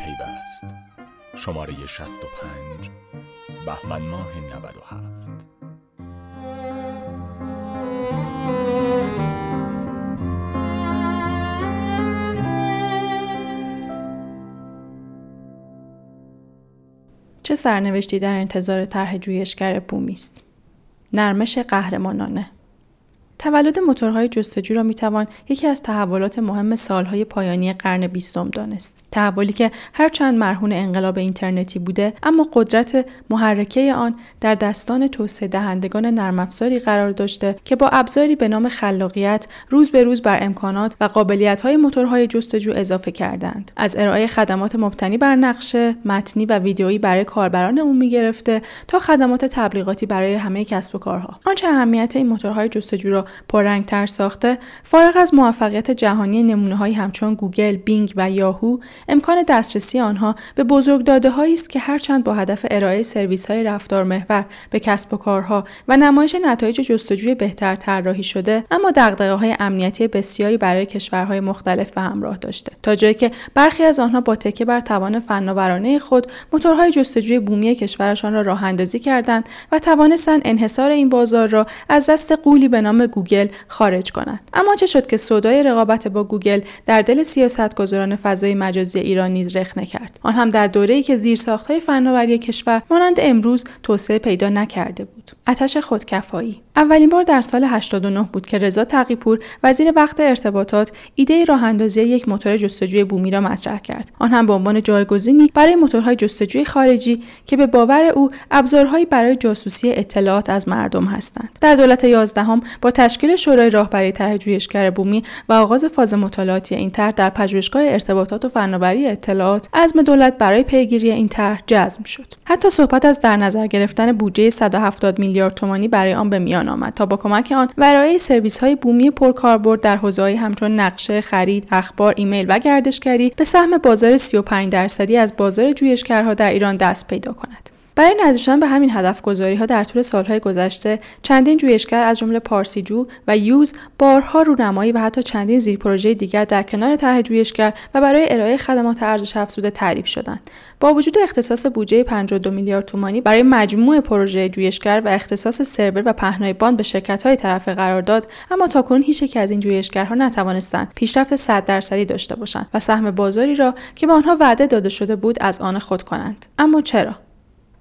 پیوست. شماره 65 بهمن ماه 97 چه سرنوشتی در انتظار طرح جویشگر بومی است؟ نرمش قهرمانانه. تولد موتورهای جستجو را می‌توان یکی از تحولات مهم سالهای پایانی قرن بیستم دانست. تحولی که هرچند مرهون انقلاب اینترنتی بوده اما قدرت محرکه آن در دستان توسعه دهندگان نرم افزاری قرار داشته که با ابزاری به نام خلاقیت روز به روز بر امکانات و قابلیت های موتورهای جستجو اضافه کردند. از ارائه خدمات مبتنی بر نقشه متنی و ویدیویی برای کاربران عمومی گرفته تا خدمات تبلیغاتی برای همه کسب و کارها. آنچه اهمیت این موتورهای جستجو را پررنگتر ساخته فارغ از موفقیت جهانی نمونه همچون گوگل، بینگ و یاهو امکان دسترسی آنها به بزرگ داده هایی است که هرچند با هدف ارائه سرویس های رفتار محور به کسب و کارها و نمایش نتایج جستجوی بهتر طراحی شده اما دغدغه های امنیتی بسیاری برای کشورهای مختلف به همراه داشته. تا جایی که برخی از آنها با تکیه بر توان فناورانه خود موتورهای جستجوی بومی کشورشان را راه اندازی کردند و توانستند انحصار این بازار را از دست غولی به نام گوگل خارج کنند. اما چه شد که سودای رقابت با گوگل در دل سیاستگزاران فضای مجازی ایران نیز رخنه کرد آن هم در دوره‌ای که زیرساختهای فناوری کشور مانند امروز توسعه پیدا نکرده بود. آتش خودکفایی اولین بار در سال 89 بود که رضا تقی‌پور وزیر وقت ارتباطات ایده راه اندازی یک موتور جستجوی بومی را مطرح کرد. آن هم به عنوان جایگزینی برای موتورهای جستجوی خارجی که به باور او ابزارهایی برای جاسوسی اطلاعات از مردم هستند. در دولت یازدهم با تشکیل شورای راهبری طرح جویشگر بومی و آغاز فاز مطالعاتی این طرح در پژوهشگاه ارتباطات و فناوری اطلاعات عزم دولت برای پیگیری این طرح جزم شد. حتی صحبت از در نظر گرفتن بودجه 170 میلیارد تومانی برای آن به میان آمد تا با کمک آن و ارائه سرویس های بومی پرکاربرد در حوزه‌های همچون نقشه خرید اخبار ایمیل و گردشگری به سهم بازار 35 درصدی از بازار جویشگرها در ایران دست پیدا کند. برای نزدیک به همین هدف گذاری ها در طول سالهای گذشته چندین جویشگر از جمله پارسیجو و یوز بارها رونمایی و حتی چندین زیر پروژه دیگر در کنار طرح جویشگر و برای ارائه خدمات ارزش افزوده تعریف شدند. با وجود اختصاص بودجه 52 میلیارد تومانی برای مجموع پروژه جویشگر و اختصاص سرور و پهنای باند به شرکت های طرف قرارداد اما تاکنون هیچ یک از این جویشگرها نتوانستند پیشرفت 100 درصدی داشته باشند و سهم بازاری را که به آنها وعده داده شده بود از آن خود کنند. اما چرا؟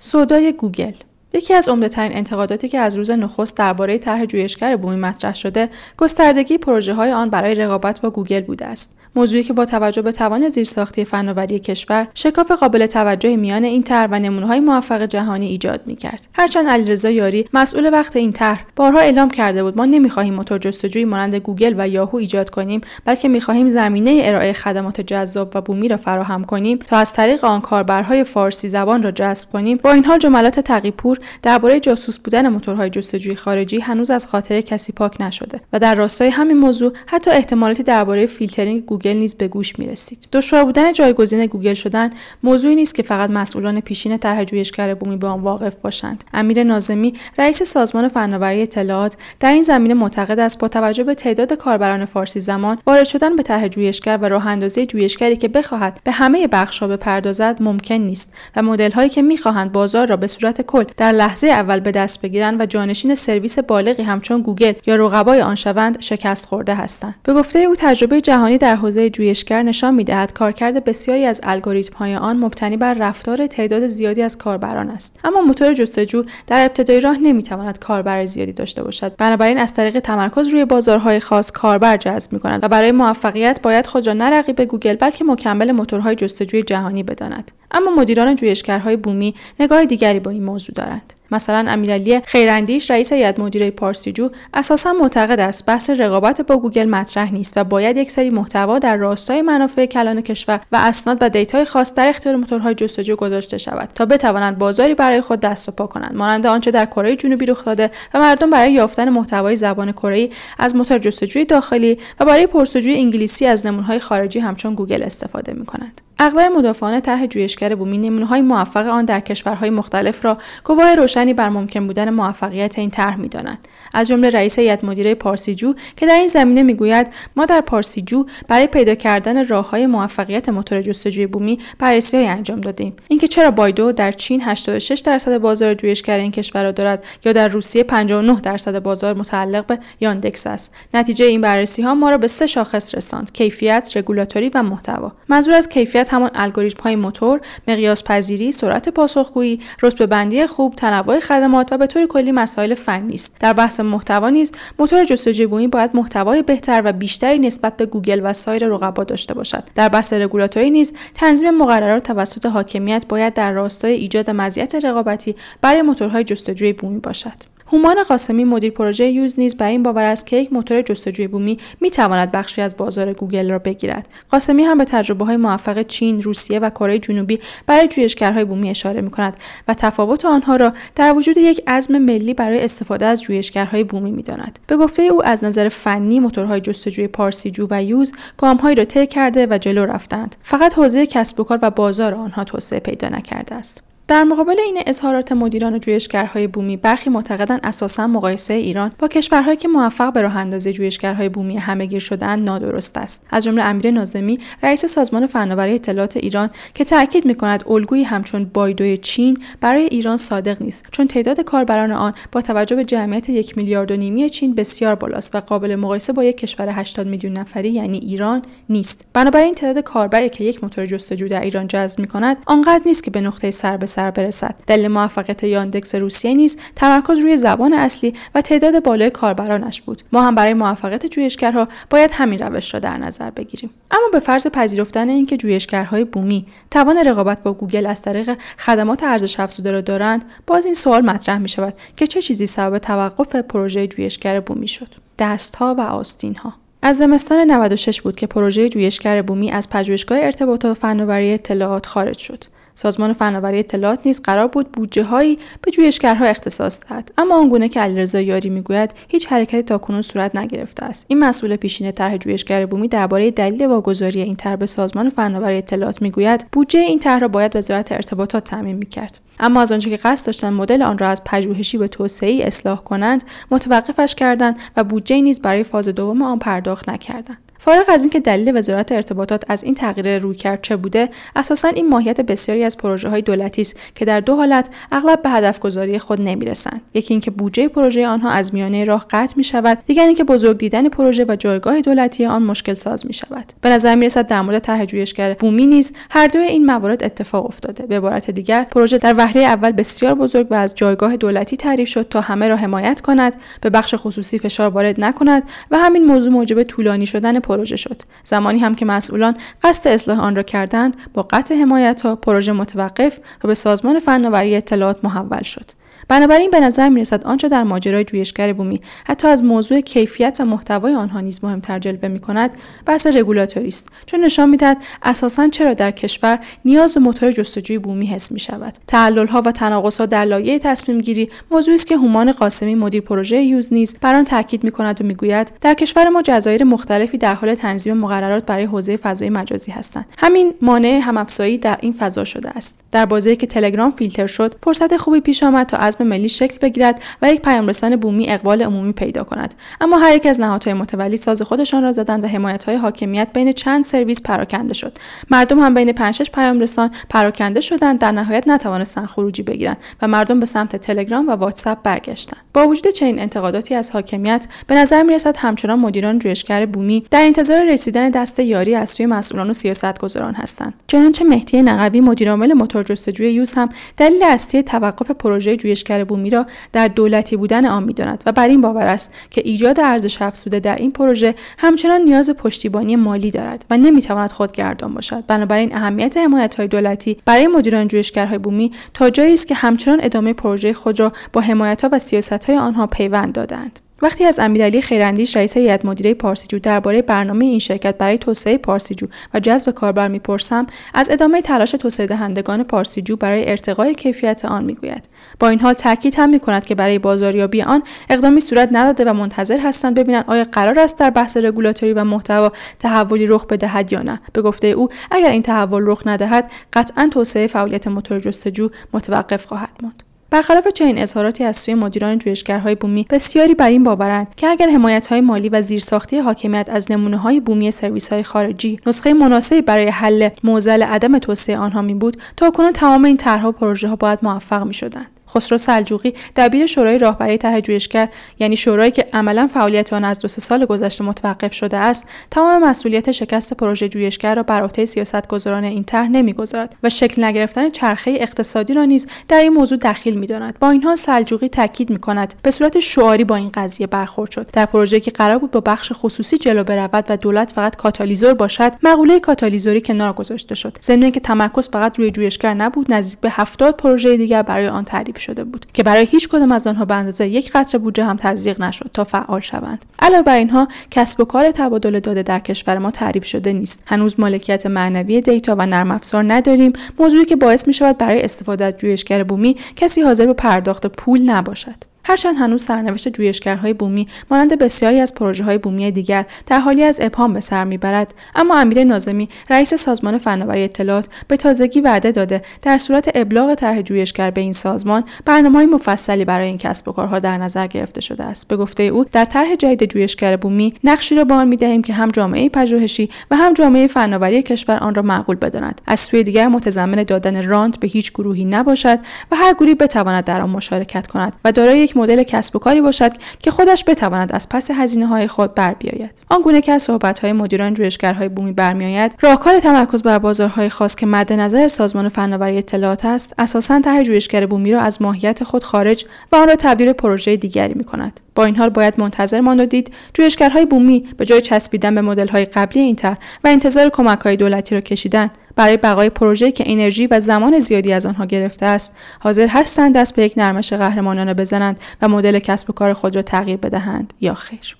سودای گوگل. یکی از عمدهترین انتقاداتی که از روز نخست درباره طرح جویشگر بومی مطرح شده گستردگی پروژه های آن برای رقابت با گوگل بوده است. موضوعی که با توجه به توان زیرساختی فناوری کشور شکاف قابل توجهی میان این طرح و نمونه‌های موفق جهانی ایجاد می‌کرد. هرچند علیرضا یاری مسئول وقت این طرح بارها اعلام کرده بود ما نمی‌خواهیم موتور جستجویی مانند گوگل و یاهو ایجاد کنیم بلکه می‌خواهیم زمینه ارائه خدمات جذاب و بومی را فراهم کنیم تا از طریق آن کاربرهای فارسی زبان را جذب کنیم. با این حال جملات تقی‌پور درباره جاسوس بودن موتورهای جستجوی خارجی هنوز از خاطر کسی پاک نشده و در راستای همین موضوع حتی احتمالاتی درباره فیلترینگ گوگل نیز به گوش می رسید. دشوار بودن جایگزین گوگل شدن موضوعی نیست که فقط مسئولان پیشین طرح جویشگر بومی به آن واقف باشند. امیر نازمی رئیس سازمان فناوری اطلاعات در این زمینه معتقد است با توجه به تعداد کاربران فارسی زبان وارد شدن به طرح جویشگر و راه اندازی جویشگری که بخواهد به همه بخشها بپردازد ممکن نیست و مدل هایی که می‌خواهند بازار را به صورت کل در لحظه اول به دست بگیرند و جانشین سرویس بالغی همچون گوگل یا رقبای آن شوند شکست خورده هستند به گفته او تجربه جهانی در حوزه جویشگر نشان می‌دهد کارکرد بسیاری از الگوریتم های آن مبتنی بر رفتار تعداد زیادی از کاربران است. اما موتور جستجو در ابتدای راه نمی‌تواند کاربر زیادی داشته باشد. بنابراین از طریق تمرکز روی بازارهای خاص کاربر جذب می کند و برای موفقیت باید خود را نه رقیب گوگل بلکه مکمل موتورهای جستجوی جهانی بداند. اما مدیران جویشگرهای بومی نگاه دیگری به این موضوع دارند. مثلا امیرعلی خیراندیش رئیس هیئت مدیره پارسیجو اساسا معتقد است بحث رقابت با گوگل مطرح نیست و باید یک سری محتوا در راستای منافع کلان کشور و اسناد و دیتای خاص در اختیار موتورهای جستجو گذاشته شود تا بتوانند بازاری برای خود دست و پا کنند. مانند آنچه در کره جنوبی رخ داده و مردم برای یافتن محتوای زبان کره از موتور جستجوی داخلی و برای پرس‌وجوی انگلیسی از نمونه‌های خارجی همچون گوگل استفاده می‌کنند اغلب مدافعان طرح جویشگر بومی نمونه‌های موفق آن در کشورهای مختلف را گواه روشن روشنی بر ممکن بودن موفقیت این طرح می‌دانند. از جمله رئیس هیئت مدیره پارسیجو که در این زمینه می‌گوید ما در پارسیجو برای پیدا کردن راههای موفقیت موتور جستجوی بومی بررسی انجام دادیم. اینکه چرا بایدو در چین 86 درصد بازار جویشگر این کشور را دارد یا در روسیه 59 درصد بازار متعلق به یاندکس است. نتیجه این بررسی ها ما را به سه شاخص رساند کیفیت رگولاتوری و محتوا. منظور از کیفیت همان الگوریتم های موتور مقیاس پذیری سرعت پاسخگویی رتبه بندی خوب تنوع خدمات و به طور کلی مسائل فنی است در بحث محتوا نیز موتور جستجوی باید محتوای بهتر و بیشتری نسبت به گوگل و سایر رقبا داشته باشد. در بحث رگولاتوری نیز تنظیم مقررات توسط حاکمیت باید در راستای ایجاد مزیت رقابتی برای موتورهای جستجوی بومی باشد. هومان قاسمی مدیر پروژه یوز نیز بر این باور است که یک موتور جستجوی بومی می تواند بخشی از بازار گوگل را بگیرد. قاسمی هم به تجربه های موفق چین روسیه و کره جنوبی برای جویشگرهای بومی اشاره می کند و تفاوت آنها را در وجود یک عزم ملی برای استفاده از جویشگرهای بومی می داند. به گفته او از نظر فنی موتورهای جستجوی پارسیجو و یوز گامهایی را طی کرده و جلو رفتند. فقط حوزه کسب و کار و بازار آنها توسعه پیدا نکرده است. در مقابل این اظهارات مدیران جویشگرهای بومی برخی معتقدند اساسا مقایسه ایران با کشورهایی که موفق به راه اندازی جویشگرهای بومی همهگیر شدهاند نادرست است. از جمله امیر نازمی رئیس سازمان فناوری اطلاعات ایران که تاکید می‌کند الگویی همچون بایدوی چین برای ایران صادق نیست چون تعداد کاربران آن با توجه به جمعیت یک میلیارد و نیمی چین بسیار بالاست و قابل مقایسه با یک کشور 80 میلیون نفری یعنی ایران نیست. بنابراین تعداد کاربری که یک موتور جستجو در ایران جذب می‌کند آنقدر نیست که به نقطه سر به سر برسد. دلیل موفقیت یاندکس روسیه نیز تمرکز روی زبان اصلی و تعداد بالای کاربرانش بود. ما هم برای موفقیت جویشگرها باید همین روش را در نظر بگیریم. اما به فرض پذیرفتن اینکه جویشگرهای بومی توان رقابت با گوگل از طریق خدمات ارزش افزوده را دارند باز این سوال مطرح می شود که چه چیزی سبب توقف پروژه جویشگر بومی شد؟ دستها و آستینها. از زمستان 96 بود که پروژه جویشگر بومی از پژوهشگاه ارتباطات و فناوری اطلاعات خارج شد. سازمان فناوری اطلاعات نیز قرار بود بودجه هایی به جویشگرها اختصاص دهد. اما آنگونه که علیرضا یاری می‌گوید هیچ حرکتی تاکنون صورت نگرفته است. این مسئول پیشین طرح جویشگر بومی درباره دلیل واگذاری این طرح به سازمان فناوری اطلاعات می‌گوید بودجه این طرح را باید وزارت ارتباطات تعمین می‌کرد. اما از آنچه که قصد داشتند مدل آن را از پژوهشی به توسعه اصلاح کنند متوقفش کردند و بودجه نیز برای فاز دوم آن پرداخت نکردند. فارغ از اینکه دلیل وزارت ارتباطات از این تغییر رویکرد چه بوده اساسا این ماهیت بسیاری از پروژه های دولتی است که در دو حالت اغلب به هدف گذاری خود نمی‌رسند. یکی اینکه بودجه پروژه آنها از میانه راه قطع می شود دیگر اینکه بزرگ دیدن پروژه و جایگاه دولتی آن مشکل ساز می شود به نظر می در مورد طرح جویشگر بومی نیز هر دوی این موارد اتفاق افتاده. به عبارت دیگر پروژه در وهله اول بسیار بزرگ و از جایگاه دولتی تعریف شد تا همه را حمایت کند به بخش خصوصی فشار وارد نکند و همین موضوع موجب طولانی شدن پروژه شد. زمانی هم که مسئولان قصد اصلاح آن را کردند با قطع حمایت ها پروژه متوقف و به سازمان فناوری اطلاعات محول شد. بنابراین به نظر می‌رسد آنچه در ماجرای جویشگر بومی حتی از موضوع کیفیت و محتوای آنها نیز مهمتر جلوه می کند بحث رگولاتوری است چون نشان می‌دهد اساسا چرا در کشور نیاز موتور جستجوی بومی حس می شود ها و ها در لایه تصمیم گیری موضوعی است که هومان قاسمی مدیر پروژه یوز نیز بر آن تاکید می کند و می‌گوید در کشور ما جزایر مختلفی در حال تنظیم مقررات برای حوزه فضای مجازی هستند. همین مانع همافزایی در این فضا شده است. در بازی که تلگرام فیلتر شد فرصت خوبی پیش آمد تا از ملی شکل بگیرد و یک پیامرسان بومی اقبال عمومی پیدا کند. اما هر یک از نهادهای متولی ساز خودشان را زدند و حمایتهای حاکمیت بین چند سرویس پراکنده شد. مردم هم بین پنج شش پیامرسان پراکنده شدند در نهایت نتوانستند خروجی بگیرند و مردم به سمت تلگرام و واتساپ برگشتند. با وجود چنین انتقاداتی از حاکمیت به نظر می‌رسد همچنان مدیران جویشگر بومی در انتظار رسیدن دست یاری از سوی مسئولان و سیاستگزاران هستند. چنانچه مهدی نقوی مدیرعامل موتور جستجوی یوز هم دلیل اصلی توقف پروژه جویشگر بومی را در دولتی بودن آن می‌داند و بر این باور است که ایجاد ارزش افزوده در این پروژه همچنان نیاز پشتیبانی مالی دارد و نمی‌تواند خودگردان باشد. بنابراین اهمیت حمایت های دولتی برای مدیران جویشگرهای بومی تا جایی است که همچنان ادامه پروژه خود را با حمایت ها و سیاست های آنها پیوند دادند وقتی از امیرعلی خیراندیش رئیس هیئت مدیره پارسیجو درباره برنامه این شرکت برای توسعه پارسیجو و جذب کاربر می‌پرسم از ادامه تلاش توسعه دهندگان پارسیجو برای ارتقای کیفیت آن می‌گوید. با این حال تاکید هم می‌کند که برای بازاریابی آن اقدامی صورت نداده و منتظر هستند ببینند آیا قرار است در بحث رگولاتوری و محتوا تحولی رخ بدهد یا نه. به گفته او اگر این تحول رخ ندهد قطعا توسعه فعالیت موتور جستجو متوقف خواهد ماند برخلاف چنین اظهاراتی از سوی مدیران جویشگرهای بومی بسیاری بر این باورند که اگر حمایتهای مالی و زیرساختی حاکمیت از نمونه های بومی سرویس های خارجی نسخه مناسبی برای حل معضل عدم توسعه آنها می بود تا تمام این طرحها و پروژه باید موفق می شدند. خسرو سلجوقی دبیر شورای راهبری طرح جویشگر یعنی شورایی که عملا فعالیت آن از دو سال گذشته متوقف شده است تمام مسئولیت شکست پروژه جویشگر را بر عهده سیاستگذاران این طرح نمی‌گذارد و شکل نگرفتن چرخه اقتصادی را نیز در این موضوع دخیل می‌داند. با اینها سلجوقی تاکید می‌کند. به صورت شعاری با این قضیه برخورد شد. در پروژه که قرار بود با بخش خصوصی جلو برود و دولت فقط کاتالیزور باشد مقوله کاتالیزوری کنار گذاشته شد. ضمن که تمرکز فقط روی جویشگر نبود نزدیک به هفتاد پروژه دیگر برای آن تعریف شده بود که برای هیچ کدام از آنها به اندازه یک قطره بودجه هم تزریق نشد تا فعال شوند. علاوه بر اینها کسب و کار تبادل داده در کشور ما تعریف شده نیست. هنوز مالکیت معنوی دیتا و نرم افزار نداریم. موضوعی که باعث می شود برای استفاده از جویشگر بومی کسی حاضر به پرداخت پول نباشد. هرچند هنوز سرنوشت جویشگرهای بومی مانند بسیاری از پروژه های بومی دیگر در حالی از ابهام به سر می‌برد اما امیر نازمی رئیس سازمان فناوری اطلاعات به تازگی وعده داده در صورت ابلاغ طرح جویشگر به این سازمان برنامه مفصلی برای این کسب و کارها در نظر گرفته شده است. به گفته او در طرح جدید جویشگر بومی نقشی را به آن می‌دهیم که هم جامعه پژوهشی و هم جامعه فناوری کشور آن را معقول بداند. از سوی دیگر متضمن دادن رانت به هیچ گروهی نباشد و هر گروهی بتواند در آن مشارکت کند و دارای مدل کسب و کاری باشد که خودش بتواند از پس هزینه های خود بر بیاید. آنگونه که از صحبت های مدیران جویشگرهای بومی برمیآید راهکار تمرکز بر بازارهای خاص که مد نظر سازمان فناوری اطلاعات است اساسا طرح جویشگر بومی را از ماهیت خود خارج و آن را تبدیل پروژه دیگری می کند با این حال باید منتظر ماند و دید جویشگرهای بومی به جای چسبیدن به مدل‌های قبلی این طرح و انتظار کمک‌های دولتی را کشیدن برای بقای پروژه که انرژی و زمان زیادی از آنها گرفته است. حاضر هستند دست به یک نرمش قهرمانانه بزنند و مدل کسب و کار خود را تغییر بدهند. یا خیر.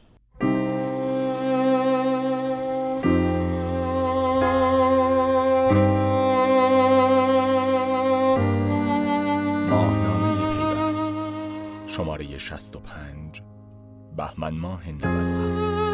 شماره 65 بهمن ماه 97